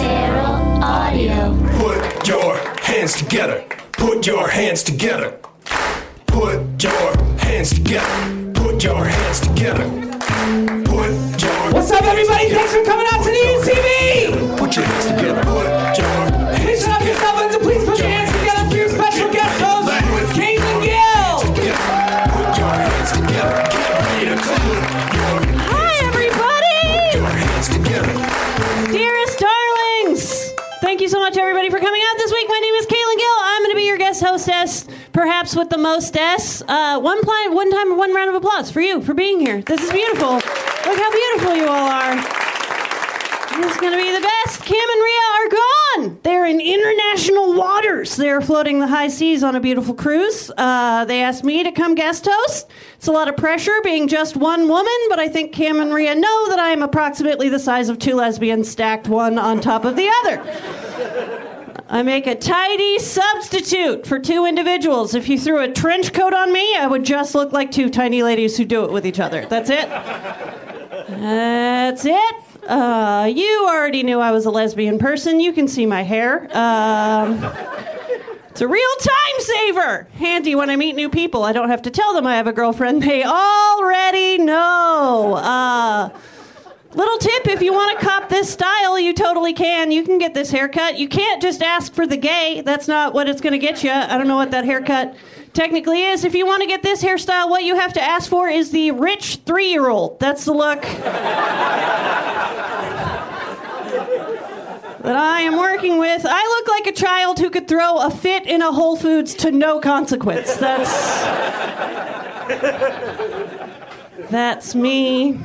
Feral Audio. Put your hands together. Put your hands together. Put your hands together. Put your hands together. Put your What's up, everybody? Thanks for coming out to the UCB! Put your hands together. With the most S. Uh, one, one time, one round of applause for you for being here. This is beautiful. Look how beautiful you all are. This is going to be the best. Cam and Rhea are gone. They're in international waters. They're floating the high seas on a beautiful cruise. Uh, they asked me to come guest host. It's a lot of pressure being just one woman, but I think Cam and Rhea know that I am approximately the size of two lesbians stacked one on top of the other. I make a tidy substitute for two individuals. If you threw a trench coat on me, I would just look like two tiny ladies who do it with each other. That's it. That's it. Uh, you already knew I was a lesbian person. You can see my hair. Um, it's a real time saver. Handy when I meet new people. I don't have to tell them I have a girlfriend. They already know. Uh, Little tip if you want to cop this style, you totally can. You can get this haircut. You can't just ask for the gay. That's not what it's going to get you. I don't know what that haircut technically is. If you want to get this hairstyle, what you have to ask for is the rich three year old. That's the look that I am working with. I look like a child who could throw a fit in a Whole Foods to no consequence. That's. That's me.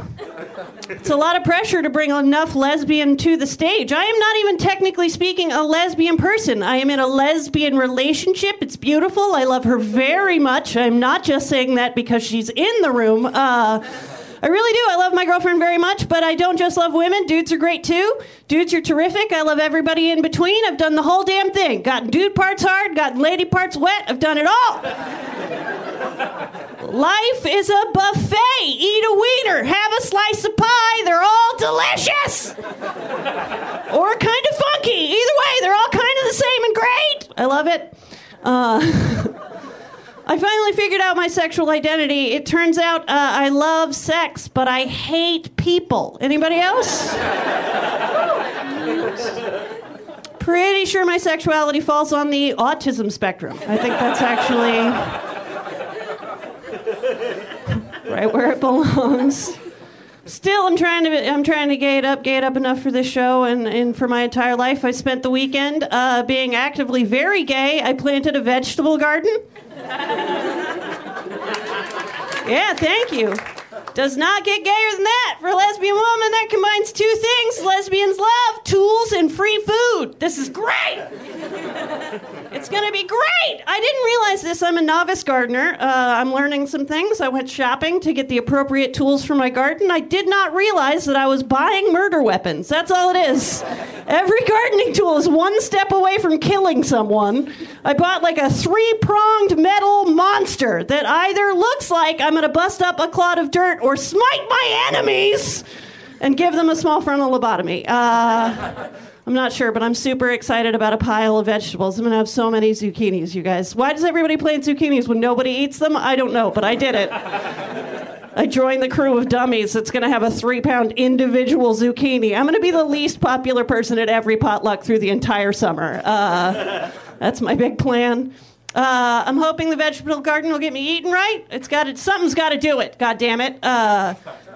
It's a lot of pressure to bring enough lesbian to the stage. I am not even technically speaking a lesbian person. I am in a lesbian relationship. It's beautiful. I love her very much. I'm not just saying that because she's in the room. Uh, I really do. I love my girlfriend very much, but I don't just love women. Dudes are great too. Dudes are terrific. I love everybody in between. I've done the whole damn thing. Gotten dude parts hard, gotten lady parts wet. I've done it all. Life is a buffet. Eat a wiener, have a slice of pie. They're all delicious. or kind of funky. Either way, they're all kind of the same and great. I love it. Uh, I finally figured out my sexual identity. It turns out uh, I love sex, but I hate people. Anybody else? Pretty sure my sexuality falls on the autism spectrum. I think that's actually right where it belongs. Still, I'm trying to I'm trying to it up, it up enough for this show, and, and for my entire life, I spent the weekend uh, being actively very gay. I planted a vegetable garden. yeah, thank you. Does not get gayer than that for a lesbian woman. That combines two things lesbians love tools and free food. This is great. It's going to be great. I didn't realize this. I'm a novice gardener. Uh, I'm learning some things. I went shopping to get the appropriate tools for my garden. I did not realize that I was buying murder weapons. That's all it is. Every gardening tool is one step away from killing someone. I bought like a three pronged metal monster that either looks like I'm going to bust up a clod of dirt or smite my enemies and give them a small frontal lobotomy. Uh, I'm not sure, but I'm super excited about a pile of vegetables. I'm gonna have so many zucchinis, you guys. Why does everybody plant zucchinis when nobody eats them? I don't know, but I did it. I joined the crew of dummies that's gonna have a three pound individual zucchini. I'm gonna be the least popular person at every potluck through the entire summer. Uh, that's my big plan. Uh, I'm hoping the vegetable garden will get me eating right. It's got to, something's got to do it. God damn it. Uh,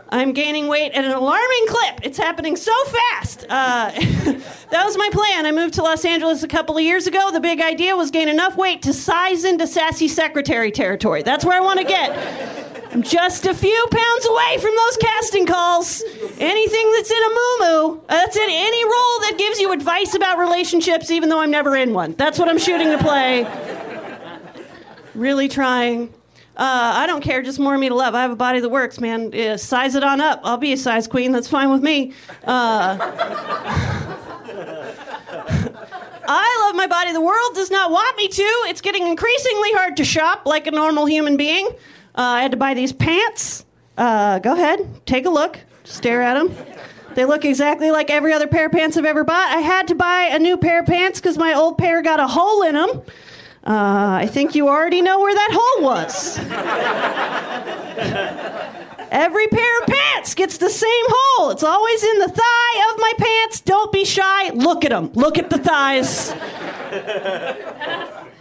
I'm gaining weight at an alarming clip. It's happening so fast. Uh, that was my plan. I moved to Los Angeles a couple of years ago. The big idea was gain enough weight to size into sassy secretary territory. That's where I want to get. I'm just a few pounds away from those casting calls. Anything that's in a moo that's in any role that gives you advice about relationships, even though I'm never in one. That's what I'm shooting to play. Really trying. Uh, I don't care, just more me to love. I have a body that works, man. Yeah, size it on up. I'll be a size queen. That's fine with me. Uh, I love my body. The world does not want me to. It's getting increasingly hard to shop like a normal human being. Uh, I had to buy these pants. Uh, go ahead, take a look, stare at them. They look exactly like every other pair of pants I've ever bought. I had to buy a new pair of pants because my old pair got a hole in them. Uh, I think you already know where that hole was. Every pair of pants gets the same hole. It's always in the thigh of my pants. Don't be shy. Look at them. Look at the thighs.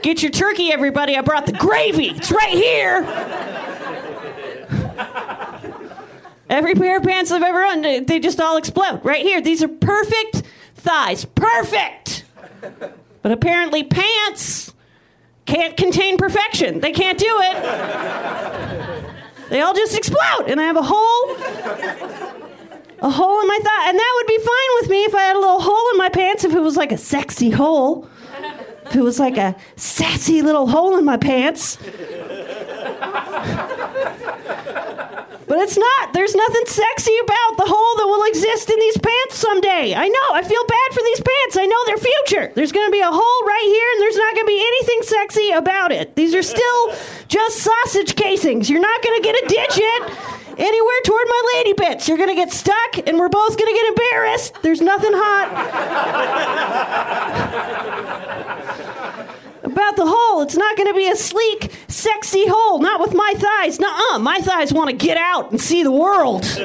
Get your turkey, everybody. I brought the gravy. It's right here. Every pair of pants I've ever owned, they just all explode right here. These are perfect thighs. Perfect. But apparently, pants can't contain perfection. They can't do it. They all just explode, and I have a hole, a hole in my thigh, and that would be fine with me if I had a little hole in my pants. If it was like a sexy hole, if it was like a sassy little hole in my pants. But it's not. There's nothing sexy about the hole that will exist in these pants someday. I know. I feel bad for these pants. I know their future. There's going to be a hole right here, and there's not going to be anything sexy about it. These are still just sausage casings. You're not going to get a digit anywhere toward my lady bits. You're going to get stuck, and we're both going to get embarrassed. There's nothing hot about the hole. It's not going to be a sleek, sexy hole. Not with my thighs. Nuh-uh. My thighs want to get out and see the world.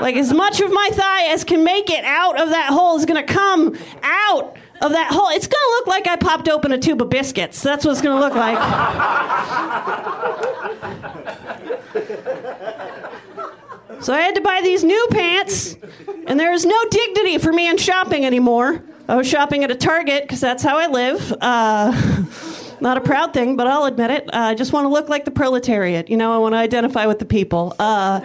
like as much of my thigh as can make it out of that hole is going to come out of that hole. It's going to look like I popped open a tube of biscuits. That's what it's going to look like. So I had to buy these new pants, and there is no dignity for me in shopping anymore. I was shopping at a Target because that's how I live. Uh, not a proud thing, but I'll admit it. Uh, I just want to look like the proletariat. You know, I want to identify with the people. Uh,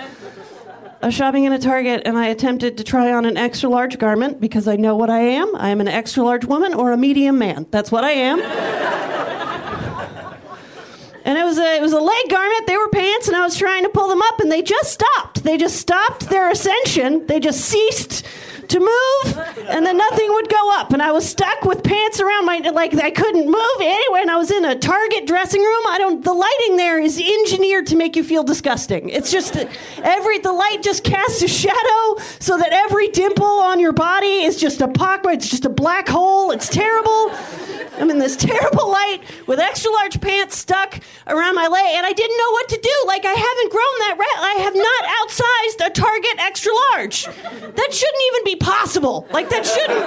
I was shopping in a Target and I attempted to try on an extra large garment because I know what I am. I am an extra large woman or a medium man. That's what I am. And it was a it was a leg garment. They were pants, and I was trying to pull them up, and they just stopped. They just stopped their ascension. They just ceased to move, and then nothing would go up. And I was stuck with pants around my like I couldn't move anyway. And I was in a Target dressing room. I don't. The lighting there is engineered to make you feel disgusting. It's just every the light just casts a shadow so that every dimple on your body is just a pocket. It's just a black hole. It's terrible. I'm in this terrible light with extra large pants stuck around my leg, and I didn't know what to do. Like I haven't grown that. Ra- I have not outsized a Target extra large. That shouldn't even be possible. Like that shouldn't.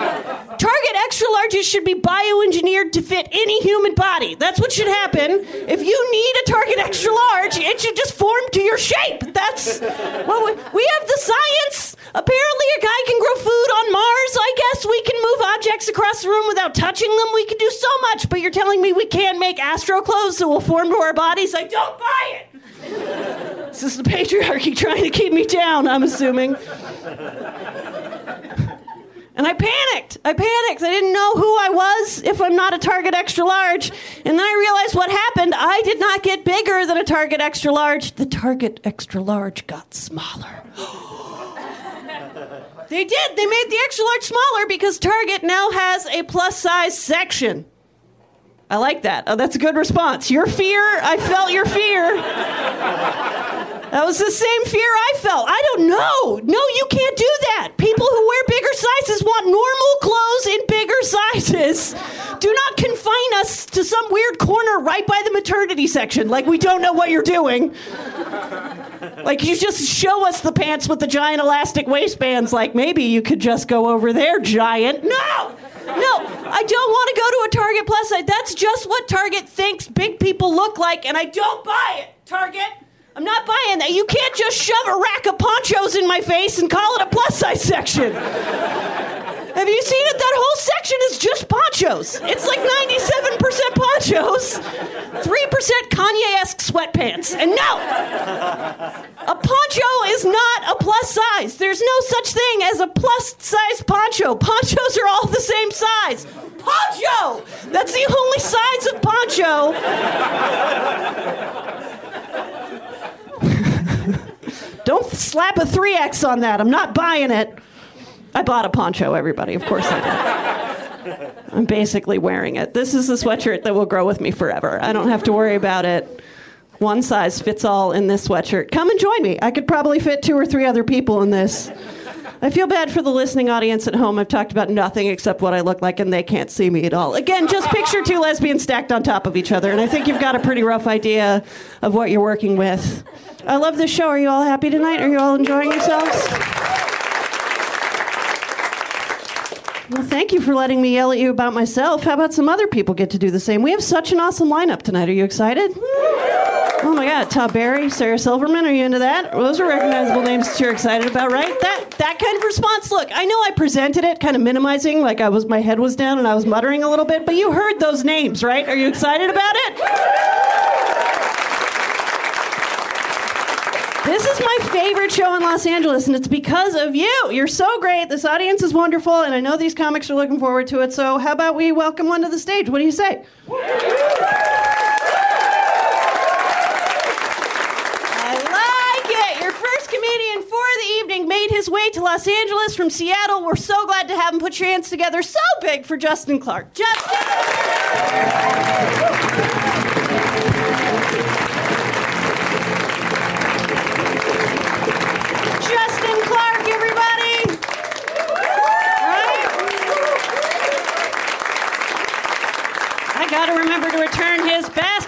Target extra larges should be bioengineered to fit any human body. That's what should happen. If you need a Target extra large, it should just form to your shape. That's we, we have the science. Apparently, a guy can grow food on Mars. I guess we can move objects across the room without touching them. We can do so much, but you're telling me we can't make astro clothes that will form to our bodies? I don't buy it. This is the patriarchy trying to keep me down, I'm assuming. And I panicked. I panicked. I didn't know who I was if I'm not a Target extra large. And then I realized what happened. I did not get bigger than a Target extra large. The Target extra large got smaller. they did. They made the extra large smaller because Target now has a plus size section. I like that. Oh, that's a good response. Your fear, I felt your fear. That was the same fear I felt. I don't know. No, you can't do that. People who wear bigger sizes want normal clothes in bigger sizes. Do not confine us to some weird corner right by the maternity section like we don't know what you're doing. Like you just show us the pants with the giant elastic waistbands like maybe you could just go over there, giant. No! No, I don't want to go to a Target plus size. That's just what Target thinks big people look like, and I don't buy it. Target, I'm not buying that. You can't just shove a rack of ponchos in my face and call it a plus size section. Have you seen it? That whole section is just ponchos. It's like 97% ponchos, 3% Kanye esque sweatpants. And no, a poncho is not a plus size. There's no such thing as a plus size poncho. Ponchos are all the same size. Poncho! That's the only size of poncho. Don't slap a 3X on that. I'm not buying it. I bought a poncho, everybody. Of course I did. I'm basically wearing it. This is the sweatshirt that will grow with me forever. I don't have to worry about it. One size fits all in this sweatshirt. Come and join me. I could probably fit two or three other people in this. I feel bad for the listening audience at home. I've talked about nothing except what I look like, and they can't see me at all. Again, just picture two lesbians stacked on top of each other, and I think you've got a pretty rough idea of what you're working with. I love this show. Are you all happy tonight? Are you all enjoying yourselves? Well, thank you for letting me yell at you about myself. How about some other people get to do the same? We have such an awesome lineup tonight. Are you excited? Oh my God, Todd Barry, Sarah Silverman, are you into that? Those are recognizable names that you're excited about, right? That that kind of response. Look, I know I presented it kind of minimizing, like I was my head was down and I was muttering a little bit, but you heard those names, right? Are you excited about it? This is my favorite show in Los Angeles, and it's because of you. You're so great. This audience is wonderful, and I know these comics are looking forward to it. So, how about we welcome one to the stage? What do you say? I like it. Your first comedian for the evening made his way to Los Angeles from Seattle. We're so glad to have him. Put your hands together so big for Justin Clark. Justin!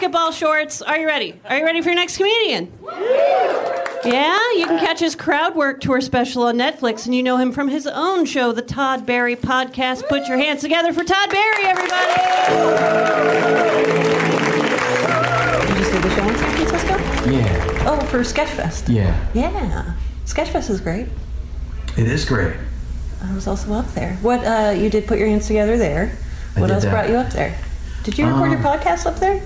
Basketball shorts. Are you ready? Are you ready for your next comedian? Yeah, you can catch his crowd work tour special on Netflix, and you know him from his own show, The Todd Barry Podcast. Put your hands together for Todd Barry, everybody! Did you see the show in San Francisco? Yeah, Oh, for Sketchfest. yeah. Yeah. Sketchfest is great. It is great. I was also up there. What, uh, you did put your hands together there. I What did else that. brought you up there? Did you record your Um, podcast up there?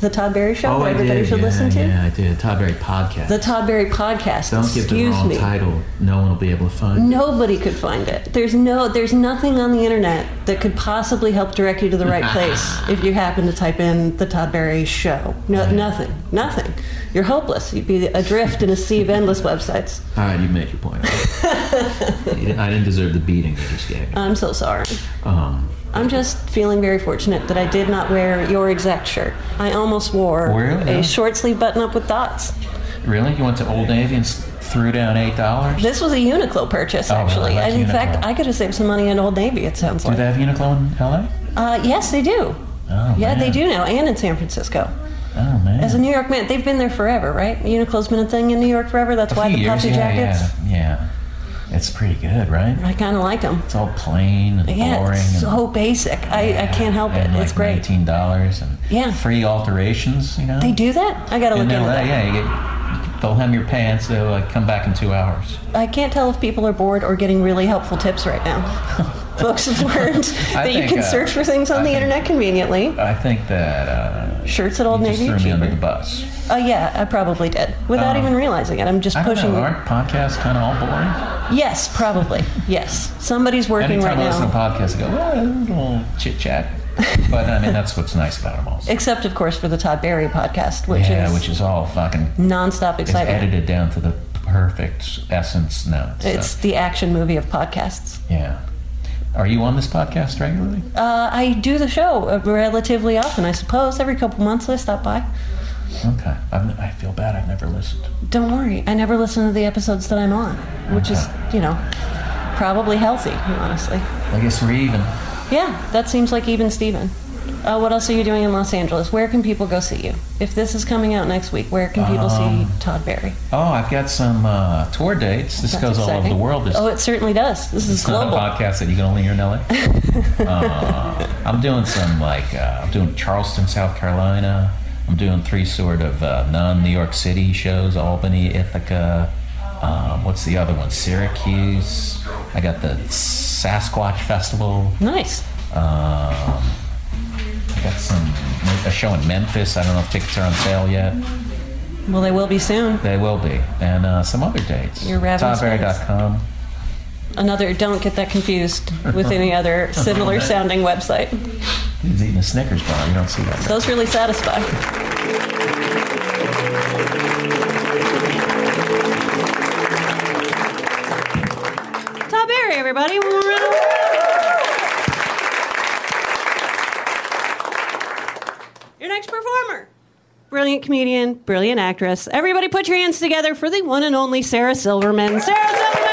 The Todd Barry Show oh, that I everybody did. should yeah, listen to? Yeah, I did. Todd Barry podcast. The Todd Barry Podcast. Don't give the wrong me. title. No one will be able to find. It. Nobody could find it. There's no there's nothing on the internet that could possibly help direct you to the right place if you happen to type in the Todd Barry show. No nothing. Nothing. You're hopeless. You'd be adrift in a sea of endless websites. All right, you made your point. I didn't deserve the beating you just gave me. I'm so sorry. Um, I'm just feeling very fortunate that I did not wear your exact shirt. I almost wore Really? a short sleeve button up with dots. really? You went to Old Navy and threw down eight dollars? This was a Uniqlo purchase, Oh, actually. Like and in fact, I could have saved some money on Old Navy, it sounds Do like. Do they have Uniqlo in LA? Uh, yes, they do. Oh, yeah, they do now, and in San Francisco. Oh man. As a New York man, they've been there forever, right? Uniqlo's been a thing in New York forever. That's a why the years, puffy yeah, jackets. yeah, yeah. It's pretty good, right? I kind of like them. It's all plain and Yeah, boring. it's so basic. I, I can't help it. and it's great. Nineteen dollars and Yeah. free alterations. You know. They do that? I gotta look in into LA, that. yeah, you get, they'll hem your pants. They'll like come back in two hours. I can't tell if people are bored or getting really helpful tips right now. Folks have learned that you can uh, search for things on I the think- internet conveniently. I think that uh, Shirts at Old just Navy are threw me under the bus. Oh yeah, I probably did without Um, even realizing it. I'm just I pushing. know. Aren't podcasts kind of all boring? Yes, probably. Yes, somebody's working Anytime right I listen to now. podcasts, I go, well, a little chit chat. But I mean, that's what's nice about them all. Except, of course, for the Todd Barry podcast, which yeah, is which is all fucking nonstop excitement. edited down to the perfect essence now. so, It's the action movie of podcasts. yeah. Are you on this podcast regularly? Uh, I do the show uh, relatively often, I suppose. Every couple months I stop by. Okay. I've, I feel bad. I've never listened. Don't worry, I never listen to the episodes that I'm on, which is, you know, probably healthy, honestly. I guess we're even. Yeah, that seems like even Steven. Uh, what else are you doing in Los Angeles? Where can people go see you? If this is coming out next week, where can people Um, see Todd Barry? Oh, I've got some uh, tour dates. This That's goes all over the world. This, Oh, it certainly does. This is it's not a global. podcast that you can only hear in LA. uh, I'm doing some like uh, I'm doing Charleston, South Carolina. I'm doing three sort of uh, non-New York City shows: Albany, Ithaca. Um, what's the other one? Syracuse. I got the Sasquatch Festival. Nice. Um, got some a show in Memphis. I don't know if tickets are on sale yet. Well, they will be soon. They will be, and uh, some other dates. Your Another, don't get that confused with any other similar sounding website. He's eating a Snickers bar. You don't see that. Those really satisfy. Todd Barry, everybody. One more round of Your next performer. Brilliant comedian, brilliant actress. Everybody put your hands together for the one and only Sarah Silverman. Sarah Silverman!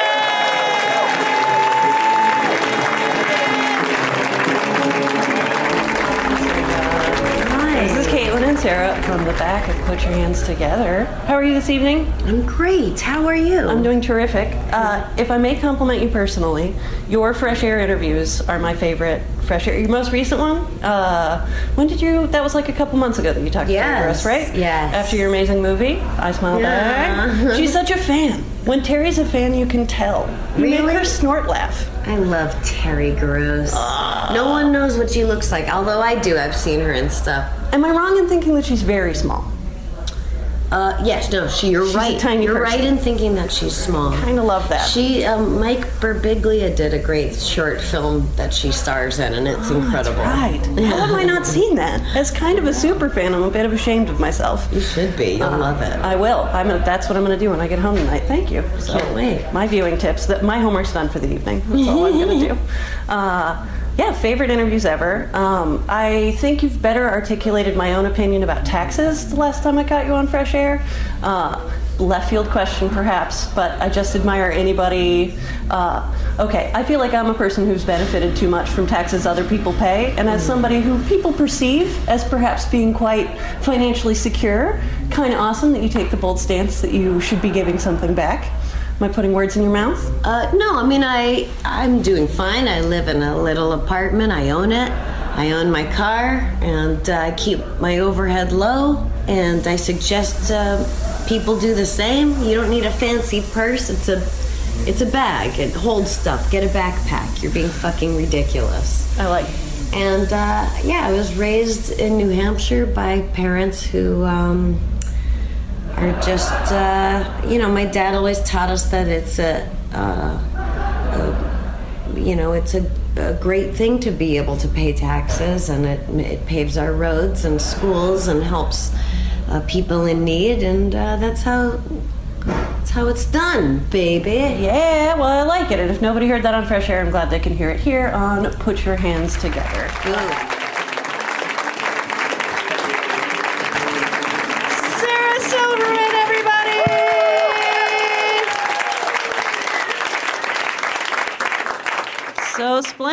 Sarah from the back of Put Your Hands Together. How are you this evening? I'm great. How are you? I'm doing terrific. Uh, if I may compliment you personally, your Fresh Air interviews are my favorite Fresh Air. Your most recent one, uh, when did you? That was like a couple months ago that you talked Yes, to us, right? yes. After your amazing movie, I Smile Yeah. Back. She's such a fan. When Terry's a fan, you can tell. You make her snort laugh. I love Terry Gross. no one knows what she looks like, although I do. I've seen her and stuff. Am I wrong in thinking that she's very small? Uh, yes, no, she. You're She's a right. tiny you're person. right in thinking that she's small. Kind of love that. She, um, Mike Birbiglia did a great short film that she stars in, and it's incredible. Right. How have I not seen that? As kind of a super fan, I'm a bit of ashamed of myself. You should be. You'll love it. I will. I'm. That's what I'm going to do when I get home tonight. Thank you. So, Can't wait. My viewing tips. That my homework's done for the evening. That's all I'm going to do. Uh, yeah, favorite interviews ever. Um, I think you've better articulated my own opinion about taxes the last time I got you on Fresh Air. Uh, left field question, perhaps, but I just admire anybody. Uh, okay, I feel like I'm a person who's benefited too much from taxes other people pay, and as somebody who people perceive as perhaps being quite financially secure, kind of awesome that you take the bold stance that you should be giving something back. Am I putting words in your mouth? Uh, no, I mean I I'm doing fine. I live in a little apartment. I own it. I own my car, and uh, I keep my overhead low. And I suggest uh, people do the same. You don't need a fancy purse. It's a it's a bag. It holds stuff. Get a backpack. You're being fucking ridiculous. I like. And uh, yeah, I was raised in New Hampshire by parents who um, are just, uh, you know, my dad always taught us that it's a, uh, a you know, it's a, a great thing to be able to pay taxes, and it, it paves our roads and schools and helps uh, people in need, and uh, that's how that's how it's done, baby. Yeah, well, I like it. And if nobody heard that on Fresh Air, I'm glad they can hear it here on Put Your Hands Together. Sarah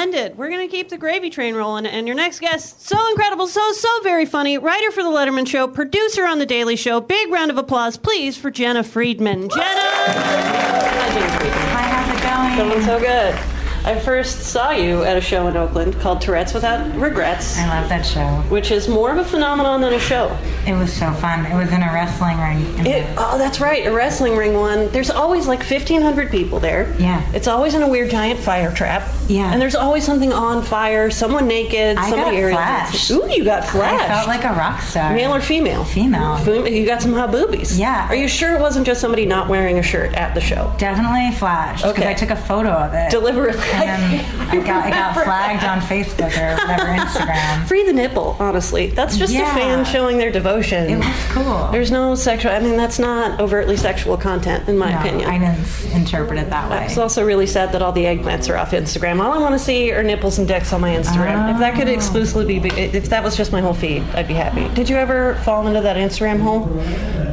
splendid. We're going to keep the gravy train rolling. And your next guest, so incredible, so, so very funny, writer for The Letterman Show, producer on The Daily Show. Big round of applause, please, for Jena Friedman. Jena! Hi, how's it going? Going so good. I first saw you at a show in Oakland called Tourette's Without Regrets, I love that show. which is more of a phenomenon than a show. It was so fun. It was in a wrestling ring. It, oh, that's right, a wrestling ring one. There's always like 1,500 people there. Yeah. It's always in a weird giant fire trap. Yeah. And there's always something on fire, someone naked, I somebody got flashed. Ooh, you got I flashed. felt like a rock star. Male or female? Female. Fem- You got some hot boobies. Yeah. Are you sure it wasn't just somebody not wearing a shirt at the show? Definitely flashed because Okay. I took a photo of it. Deliberately. And I got, I got flagged on Facebook or whatever, Instagram. Free the nipple, honestly. That's just Yeah. a fan showing their devotion. It was cool. There's no sexual. I mean, that's not overtly sexual content, in my no, opinion. I didn't interpret it that way. It's also really sad that all the eggplants are off Instagram. All I want to see are nipples and dicks on my Instagram. If that could exclusively be, if that was just my whole feed, I'd be happy. Did you ever fall into that Instagram hole?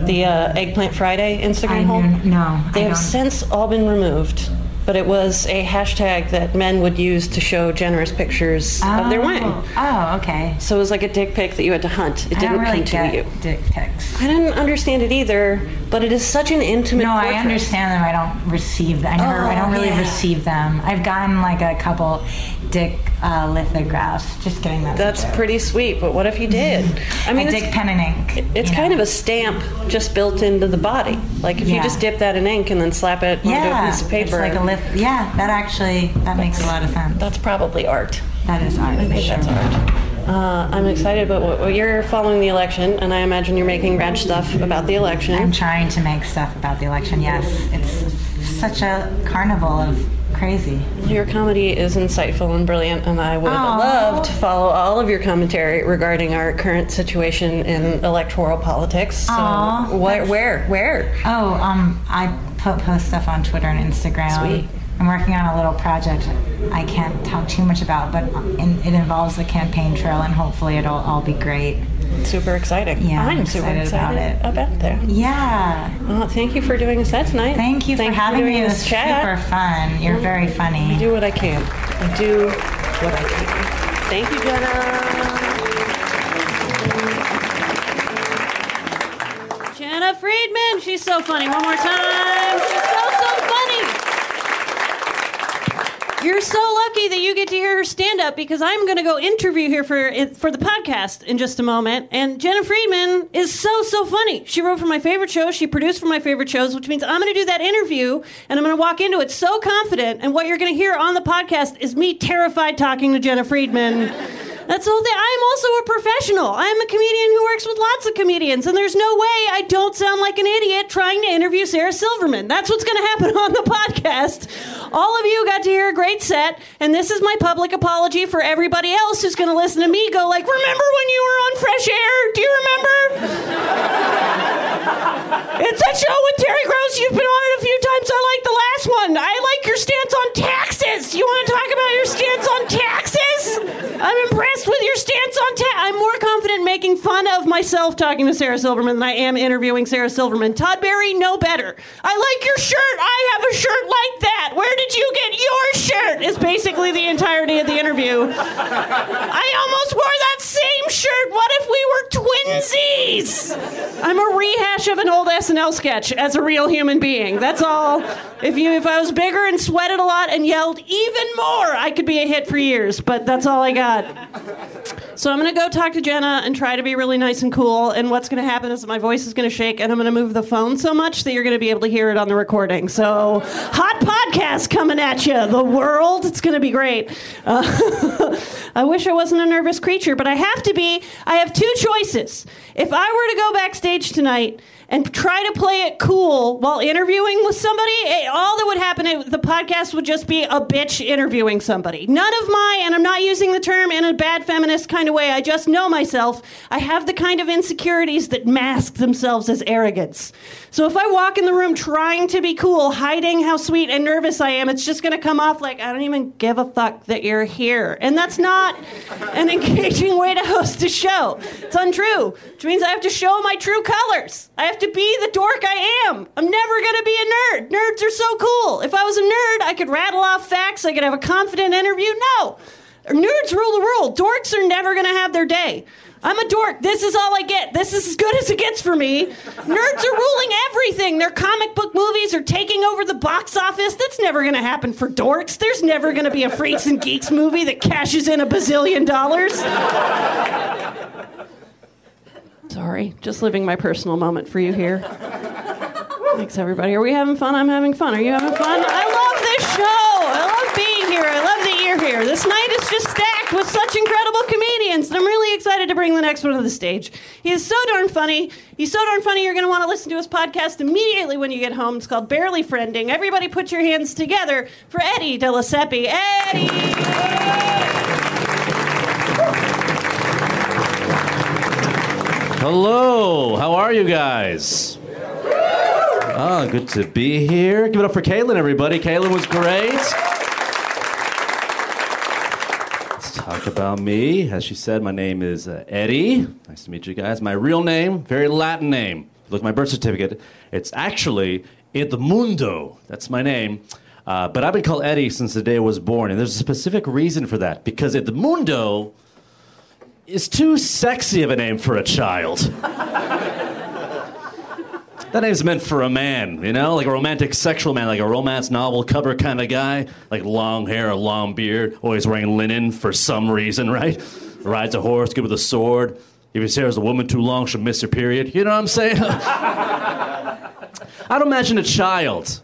The uh, Eggplant Friday Instagram I hole? knew- no, They I have don't. since all been removed. But it was a hashtag that men would use to show generous pictures of their wang. Oh, Oh, okay. So it was like a dick pic that you had to hunt. It I didn't really come to you. dick pics. I didn't understand it either, but it is such an intimate. No, I understand them. I don't receive them. I never. I Oh, don't really yeah. receive them. I've gotten like a couple dick uh, lithographs. Just kidding. That's, That's pretty sweet, but what if you did? I mean, a dick pen and ink. it's kind know. of a stamp just built into the body. Like if you just dip that in ink and then slap it onto yeah. a piece of paper. It's like a lith. Yeah, that actually that makes a lot of sense. that's probably art. That is art. I think that's art. Uh, I'm excited, but what, what you're following the election, and I imagine you're making rad stuff about the election. I'm trying to make stuff about the election. Yes, it's such a carnival of crazy. Your comedy is insightful and brilliant, and I would Aw. love to follow all of your commentary regarding our current situation in electoral politics. So, Aw, wh- where, where? Oh, um, I post stuff on Twitter and Instagram. Sweet. I'm working on a little project I can't talk too much about, but in, it involves the campaign trail, and hopefully it'll all be great. Super exciting. Yeah, I'm I'm super excited about it. about that. Yeah. Well, thank you for doing a set tonight. Thank you for having doing me. This chat. super fun. You're very I funny. do what I can. I do what I can. Thank you, Jena. Jena Friedman. She's so funny. One more time. She's so, so funny. You're so lucky that you get to hear her stand up because I'm going to go interview her for for the podcast in just a moment. And Jena Friedman is so so funny. She wrote for my favorite shows. She produced for my favorite shows, which means I'm going to do that interview and I'm going to walk into it so confident. And what you're going to hear on the podcast is me terrified talking to Jena Friedman. That's the whole thing. I'm also a professional. I'm a comedian who works with lots of comedians, and there's no way I don't sound like an idiot trying to interview Sarah Silverman. That's what's going to happen on the podcast. All of you got to hear a great set, and this is my public apology for everybody else who's going to listen to me go like, "Remember when you were on Fresh Air? Do you remember?" it's that show with Terry Gross. You've been on it a few times. I like the last one. I like your stance on taxes. You want to talk about your stance on taxes? I'm impressed with your stance on tax. I'm more confident making fun of myself talking to Sarah Silverman than I am interviewing Sarah Silverman. Todd Barry, no better. I like your shirt. I have a shirt like that. Where did you get your shirt? Is basically the entirety of the interview. I almost wore that same shirt. What if we were twinsies? I'm a rehash of an old SNL sketch as a real human being. That's all. If you if I was bigger and sweated a lot and yelled even more, I could be a hit for years, but that's all I got. So I'm going to go talk to Jena and try to be really nice and cool. And what's going to happen is my voice is going to shake and I'm going to move the phone so much that you're going to be able to hear it on the recording. So hot podcast coming at you, the world. It's going to be great. Uh, I wish I wasn't a nervous creature, but I have to be. I have two choices. If I were to go backstage tonight and try to play it cool while interviewing with somebody, it, all that would happen, it, the podcast would just be a bitch interviewing somebody. None of my, and I'm not using the term in a bad feminist kind of way, I just know myself. I have the kind of insecurities that mask themselves as arrogance. So if I walk in the room trying to be cool, hiding how sweet and nervous I am, it's just going to come off like, I don't even give a fuck that you're here. And that's not an engaging way to host a show. It's untrue, which means I have to show my true colors. I have to be the dork I am. I'm never going to be a nerd. Nerds are so cool. If I was a nerd, I could rattle off facts, I could have a confident interview. No. Nerds rule the world. Dorks are never going to have their day. I'm a dork. This is all I get. This is as good as it gets for me. Nerds are ruling everything. Their comic book movies are taking over the box office. That's never going to happen for dorks. There's never going to be a Freaks and Geeks movie that cashes in a bazillion dollars. Sorry, just living my personal moment for you here. Thanks, everybody. Are we having fun? I'm having fun. Are you having fun? I love this show. I love being here. I love that you're here. This night is just stacked with such incredible comedians, and I'm really excited to bring the next one to the stage. He is so darn funny. He's so darn funny, you're going to want to listen to his podcast immediately when you get home. It's called Barely Friending. Everybody put your hands together for Eddie De. Eddie! Hello, how are you guys? Ah, good to be here. Give it up for Caitlin, everybody. Caitlin was great. Let's talk about me. As she said, my name is uh, Eddie. Nice to meet you guys. My real name, very Latin name. Look at my birth certificate. It's actually Edmundo. That's my name. Uh, but I've been called Eddie since the day I was born, and there's a specific reason for that. Because Edmundo is too sexy of a name for a child. that name's meant for a man, you know, like a romantic sexual man, like a romance novel cover kind of guy, like long hair, a long beard, always wearing linen for some reason, right? Rides a horse, good with a sword. If his hair is a woman too long, she'll miss her period. You know what I'm saying? I don't imagine a child.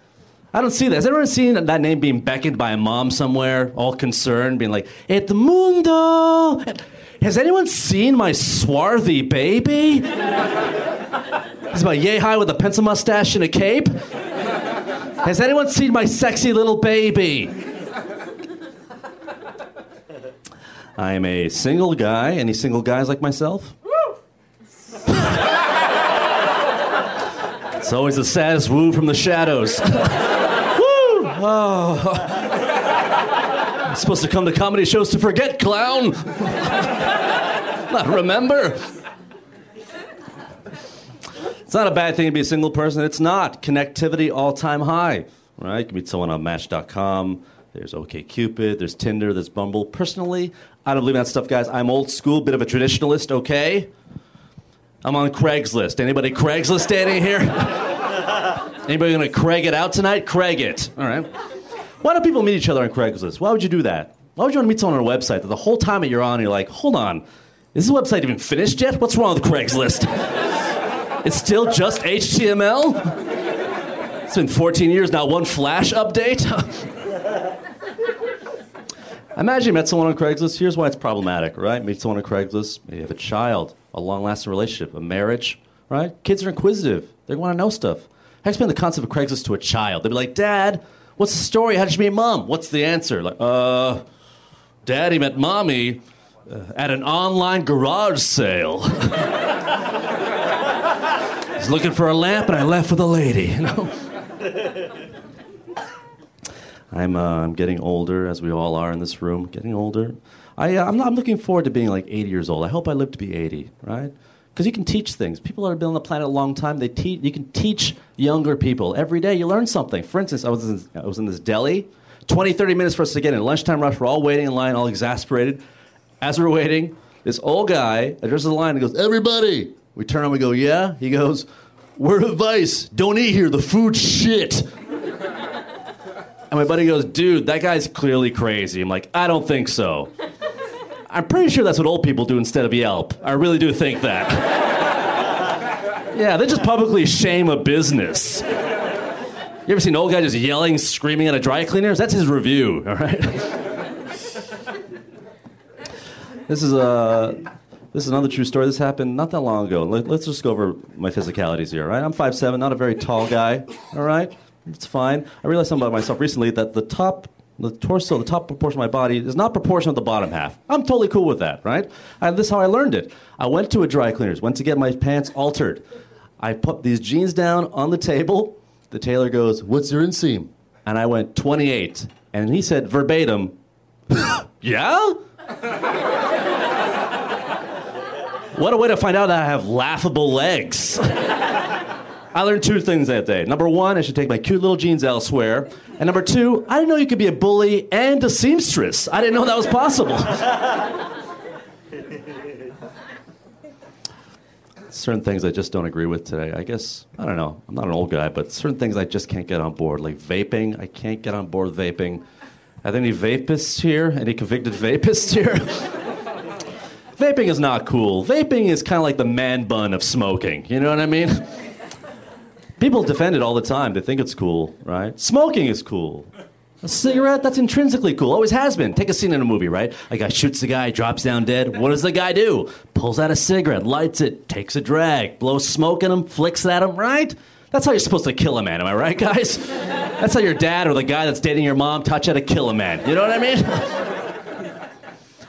I don't see that. Has anyone seen that name being beckoned by a mom somewhere, all concerned, being like, Edmundo? Has anyone seen my swarthy baby? He's about yay high with a pencil mustache and a cape. Has anyone seen my sexy little baby? I am a single guy. Any single guys like myself? it's always the saddest woo from the shadows. woo! Oh. Supposed to come to comedy shows to forget, clown. Not remember. It's not a bad thing to be a single person. It's not. Connectivity all time high. Right? You can meet someone on Match.com. There's OKCupid. There's Tinder. There's Bumble. Personally, I don't believe in that stuff, guys. I'm old school, bit of a traditionalist. Okay. I'm on Craigslist. Anybody Craigslist standing here? Anybody gonna Craig it out tonight? Craig it. All right. Why do people meet each other on Craigslist? Why would you do that? Why would you want to meet someone on a website that the whole time that you're on, you're like, hold on, is this website even finished yet? What's wrong with Craigslist? it's still just HTML? It's been 14 years now, one Flash update? Imagine you met someone on Craigslist. Here's why it's problematic, right? Meet someone on Craigslist. You have a child, a long lasting relationship, a marriage, right? Kids are inquisitive. They want to know stuff. How explain the concept of Craigslist to a child? They'd be like, Dad, what's the story? How did you meet mom? What's the answer? Like, uh, Daddy met mommy uh, at an online garage sale. He's looking for a lamp, and I left with a lady. You know. I'm uh, I'm getting older, as we all are in this room. Getting older. I uh, I'm, not, I'm looking forward to being like 80 years old. I hope I live to be 80, right? Because you can teach things. People that have been on the planet a long time, they teach. You can teach younger people every day. You learn something. For instance, I was in, I was in this deli. 20, 30 minutes for us to get in. Lunchtime rush. We're all waiting in line, all exasperated. As we're waiting, this old guy addresses the line and goes, "Everybody." We turn around. We go, "Yeah." He goes, "Word of advice: Don't eat here. The food's shit." And my buddy goes, dude, that guy's clearly crazy. I'm like, I don't think so. I'm pretty sure that's what old people do instead of Yelp. I really do think that. yeah, they just publicly shame a business. You ever seen an old guy just yelling, screaming at a dry cleaners? That's his review, all right? this is a. This is another true story. This happened not that long ago. Let, us just go over my physicalities here, right? I'm 5'7", not a very tall guy, all right? It's fine. I realized something about myself recently that the top, the torso, the top proportion of my body is not proportional to the bottom half. I'm totally cool with that, right? And this is how I learned it. I went to a dry cleaners, went to get my pants altered. I put these jeans down on the table. The tailor goes, "What's your inseam?" And I went 28, and he said verbatim, "Yeah." what a way to find out that I have laughable legs. I learned two things that day. Number one, I should take my cute little jeans elsewhere. And number two, I didn't know you could be a bully and a seamstress. I didn't know that was possible. certain things I just don't agree with today. I guess, I don't know, I'm not an old guy, but certain things I just can't get on board. Like vaping, I can't get on board vaping. Are there any vapists here? Any convicted vapists here? vaping is not cool. Vaping is kind of like the man bun of smoking. You know what I mean? People defend it all the time. They think it's cool, right? Smoking is cool. A cigarette, that's intrinsically cool. Always has been. Take a scene in a movie, right? A guy shoots the guy, drops down dead. What does the guy do? Pulls out a cigarette, lights it, takes a drag, blows smoke in him, flicks at him, right? That's how you're supposed to kill a man, am I right, guys? That's how your dad or the guy that's dating your mom taught you how to kill a man. You know what I mean?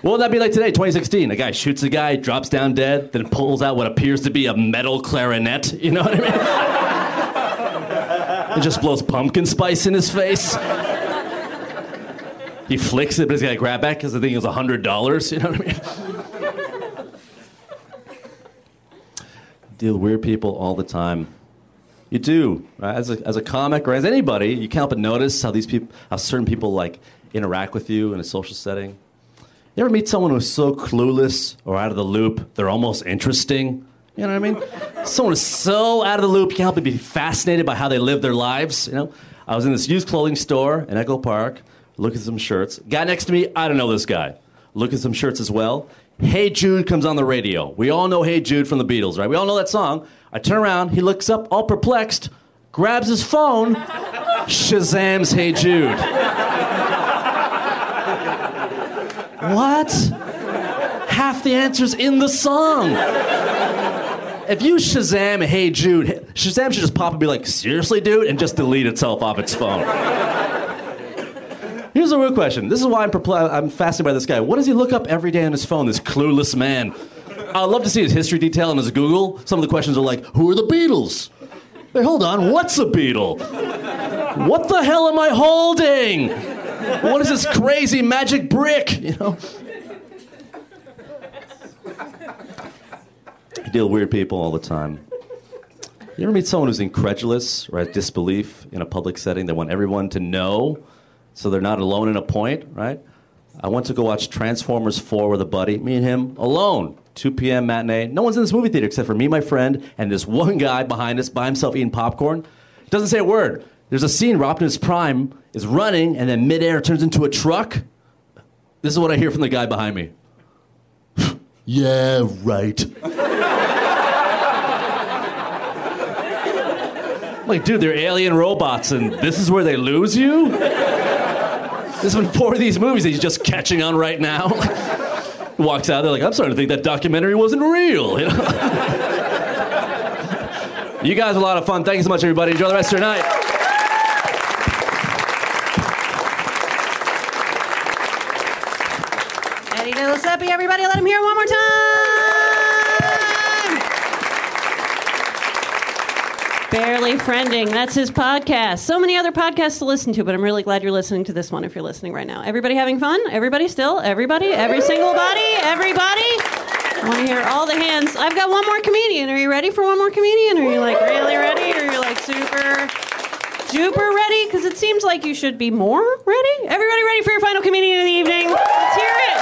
What would that be like today, 2016? A guy shoots a guy, drops down dead, then pulls out what appears to be a metal clarinet. You know what I mean? just blows pumpkin spice in his face. He flicks it, but he's got to grab back because the thing is $100. You know what I mean? Deal with weird people all the time. You do. Right? As, a, as a comic or as anybody, you can't help but notice how these people, how certain people like interact with you in a social setting. You ever meet someone who's so clueless or out of the loop, they're almost interesting? You know what I mean? Someone is so out of the loop, you can't help but be fascinated by how they live their lives. You know, I was in this used clothing store in Echo Park, looking at some shirts. Guy next to me, I don't know this guy. Looking at some shirts as well. Hey Jude comes on the radio. We all know Hey Jude from the Beatles, right? We all know that song. I turn around, he looks up, all perplexed, grabs his phone, Shazam's Hey Jude. what? Half the answer's in the song if you Shazam Hey Jude, Shazam should just pop and be like, seriously, dude, and just delete itself off its phone. Here's a real question. This is why I'm, perpl- I'm fascinated by this guy. What does he look up every day on his phone, this clueless man? I'd love to see his history detail on his Google. Some of the questions are like, who are the Beatles? Hey, hold on, what's a Beatle? What the hell am I holding? What is this crazy magic brick? You know? Deal with weird people all the time. You ever meet someone who's incredulous or has disbelief in a public setting? They want everyone to know so they're not alone in a point, right? I went to go watch Transformers 4 with a buddy, me and him, alone. 2 p.m. matinee. No one's in this movie theater except for me, my friend, and this one guy behind us by himself eating popcorn. Doesn't say a word. There's a scene where Optimus Prime is running and then midair turns into a truck. This is what I hear from the guy behind me. yeah, right. I'm like, dude, they're alien robots, and this is where they lose you? There's been four of these movies that he's just catching on right now. Walks out, they're like, I'm starting to think that documentary wasn't real. You, know? you guys had a lot of fun. Thank you so much, everybody. Enjoy the rest of your night. Eddie Giuseppe, everybody, let him hear one more time. Barely Friending, that's his podcast. So many other podcasts to listen to, but I'm really glad you're listening to this one if you're listening right now. Everybody having fun? Everybody still? Everybody? Every single body? Everybody? I want to hear all the hands. I've got one more comedian. Are you ready for one more comedian? Are you like really ready? Or are you like super, super ready? Because it seems like you should be more ready. Everybody ready for your final comedian of the evening? Let's hear it.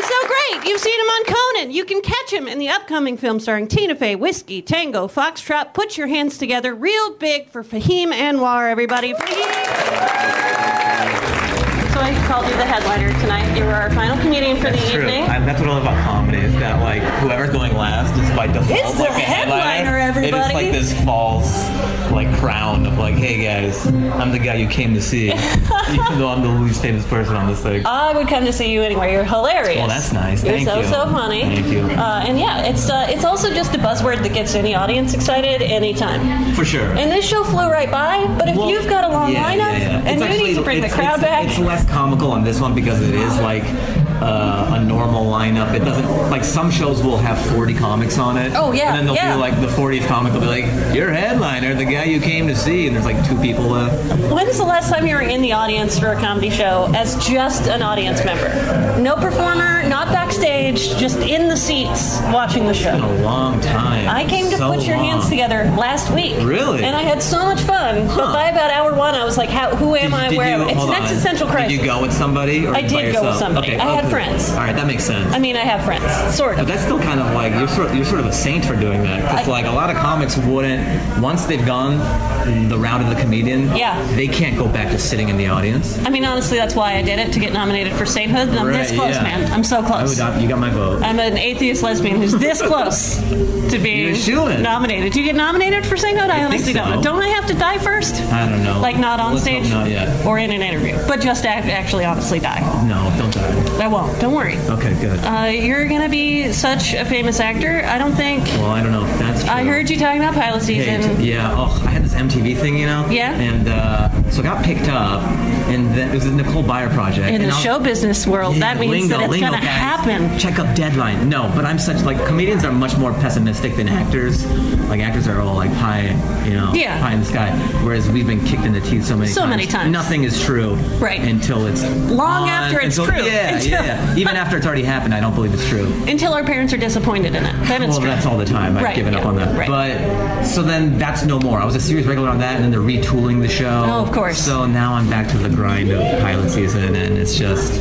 He's so great. You've seen him on Conan. You can catch him in the upcoming film starring Tina Fey, Whiskey, Tango, Foxtrot. Put your hands together real big for Fahim Anwar, everybody. Fahim. So I called you the headliner tonight. You were our final comedian for the True. evening. I, that's what I love about comedy is that like whoever's going last is by default It's the like a headliner, It is everybody. like this false like crown of like, hey guys, I'm the guy you came to see, even though I'm the least famous person on this thing. I would come to see you anyway. You're hilarious. Well, that's nice. You're Thank so you. so funny. Thank you. Uh, and yeah, it's uh, it's also just a buzzword that gets any audience excited anytime. For sure. And this show flew right by, but if Well, you've got a long yeah, lineup yeah, yeah. and It's you need to bring the crowd it's- back, It's less comical on this one because it is like uh, a normal lineup. It doesn't like some shows will have 40 comics on it. Oh, yeah, And then they'll yeah. be like the 40th comic will be like, "Your headliner, the guy you came to see," and there's like two people left. when's the last time you were in the audience for a comedy show as just an audience member? No performer, not backstage, just in the seats watching the show? In show. a long time. I came to So put your hands together last week. Really? And I had so much fun. But by about hour one, I was like, How, who am Did- I? did Where you- am I? It's an on. existential crisis. Did you go with somebody or I did go with somebody. Okay, I had. Friends. All right, that makes sense. I mean, I have friends, sort of. But of. that's still kind of like you're sort, you're sort of a saint for doing that. Because like a lot of comics wouldn't once they've gone the route of the comedian. Yeah. They can't go back to sitting in the audience. I mean, honestly, that's why I did it to get nominated for sainthood. And I'm this close, yeah. man. I'm so close. would, you got my vote. I'm an atheist lesbian who's this close to being nominated. Do you get nominated for sainthood? I, I think honestly don't Don't I have to die first? I don't know. Like not on Let's stage Not yet. or in an interview, but just actually honestly die. No, don't die. I won't. Don't worry. Okay, good. Uh, you're gonna be such a famous actor. I don't think. well, I don't know if that's true. I heard you talking about pilot Hey, season. t- yeah. Oh, I had this MTV thing, you know. Yeah. And uh, so I got picked up, and then it was a Nicole Byer project. In the I was- show business world, that means lingo, that it's lingo, gonna guys. happen. Check up deadline. No, but I'm such like comedians are much more pessimistic than actors. Like actors are all like pie, you know, Yeah. pie in the sky. Whereas we've been kicked in the teeth so many So times. many times. Nothing is true. Right. Until it's Long on, after it's until- true. Yeah, Until- yeah, yeah. Even after it's already happened, I don't believe it's true. Until our parents are disappointed in it, then it's well, true. that's all the time. I've Right, given up on that. right. But so then that's no more. I was a series regular on that, and then they're retooling the show. Oh, of course. So now I'm back to the grind of pilot season, and it's just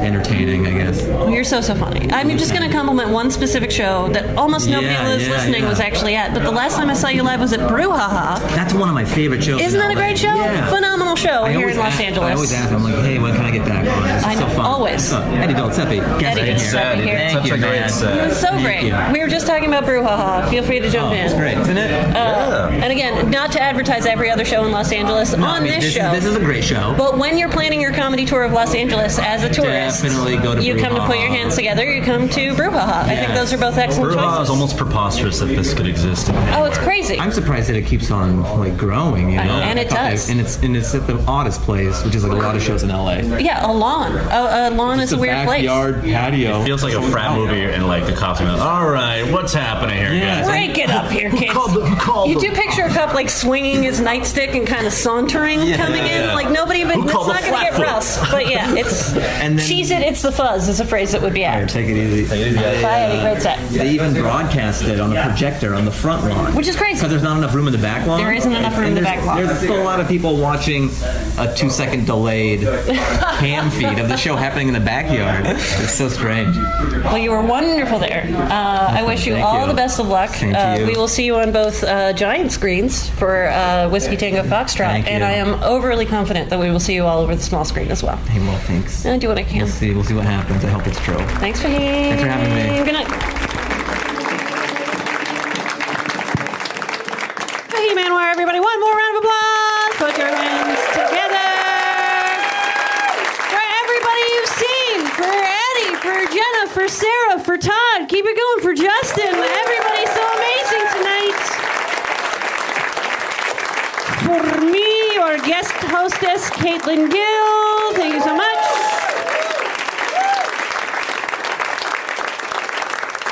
entertaining, I guess. Oh, you're so so funny. I'm just going to compliment one specific show that almost nobody Yeah, yeah, listening yeah. was actually at. But the last time I saw you live was at Brouhaha. That's one of my favorite shows. Isn't that a great show? Yeah. Phenomenal show I here in Los ask- Angeles. I always ask I'm like, hey, when can I get back on? It's I so know, fun. always. So, Eddie Dolcepi, guest Eddie in Dolcepi here. here. Thank Such you, a great man. set. It was so great. you. We were just talking about Brouhaha. Feel free to jump Oh, in. it's great, isn't it? Uh, and again, not to advertise every other show in Los Angeles No, on I mean, this, this, show. Is, this is a great show. But when you're planning your comedy tour of Los Angeles as a tourist, Definitely go to you come to put your hands together. You come to Brouhaha. I think Yes. those are both excellent Brouhaha choices. is almost preposterous that this could exist. oh, it's crazy. I'm surprised that it keeps on like growing, you know. And it does. and it's and it's at the oddest place, which is like a lot of shows in LA. yeah, a lawn. A, a lawn is a weird place. backyard patio. Feels like a frat movie and like the cops are like, all right, what's happening here, Yeah. guys? Break it up here, kids. called the- who called you the- do picture picture a cup like swinging his nightstick and kind of sauntering coming yeah. in. Like nobody even. Who It's not going to get flat Russ, but yeah, it's. And then- cheese it. It's the fuzz. Is a phrase that would be apt. Take it easy. Take it easy. Bye, Eddie. Great set. They even broadcast it on a projector on the front lawn. Which is crazy. Because there's not enough room in the back lawn. There isn't enough room in the back lawn. There's still a lot of people watching a two second delayed cam feed of the show happening in the backyard. It's so strange. Well, you were wonderful there. Uh, I wish you Thank all you. the best of luck. Same Uh, you. we will see you on both uh, giant screens for uh, Whiskey Tango Foxtrot, and. I am overly confident that we will see you all over the small screen as well. Hey, well, thanks. I do what I can. We'll see. We'll see what happens. I hope it's true. Thanks for having Thanks for having me. Good night. Fahim Anwar, everybody. One more round of applause. Put your hands together. For everybody you've seen. For Eddie, for Jena, for Sarah, for Todd. Keep it going for Justin. Everybody's so amazing tonight. For me, your guest hostess, Caitlin Gill. Thank you so much.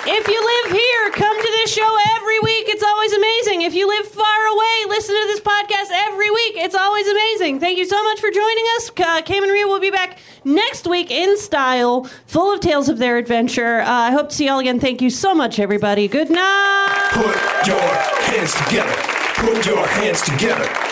If you live here, come to this show every week. It's always amazing. If you live far away, listen to this podcast every week. It's always amazing. Thank you so much for joining us. Uh, Cam and Rhea will be back next week in style, full of tales of their adventure. Uh, I hope to see you all again. Thank you so much, everybody. Good night. Put your hands together. Put your hands together.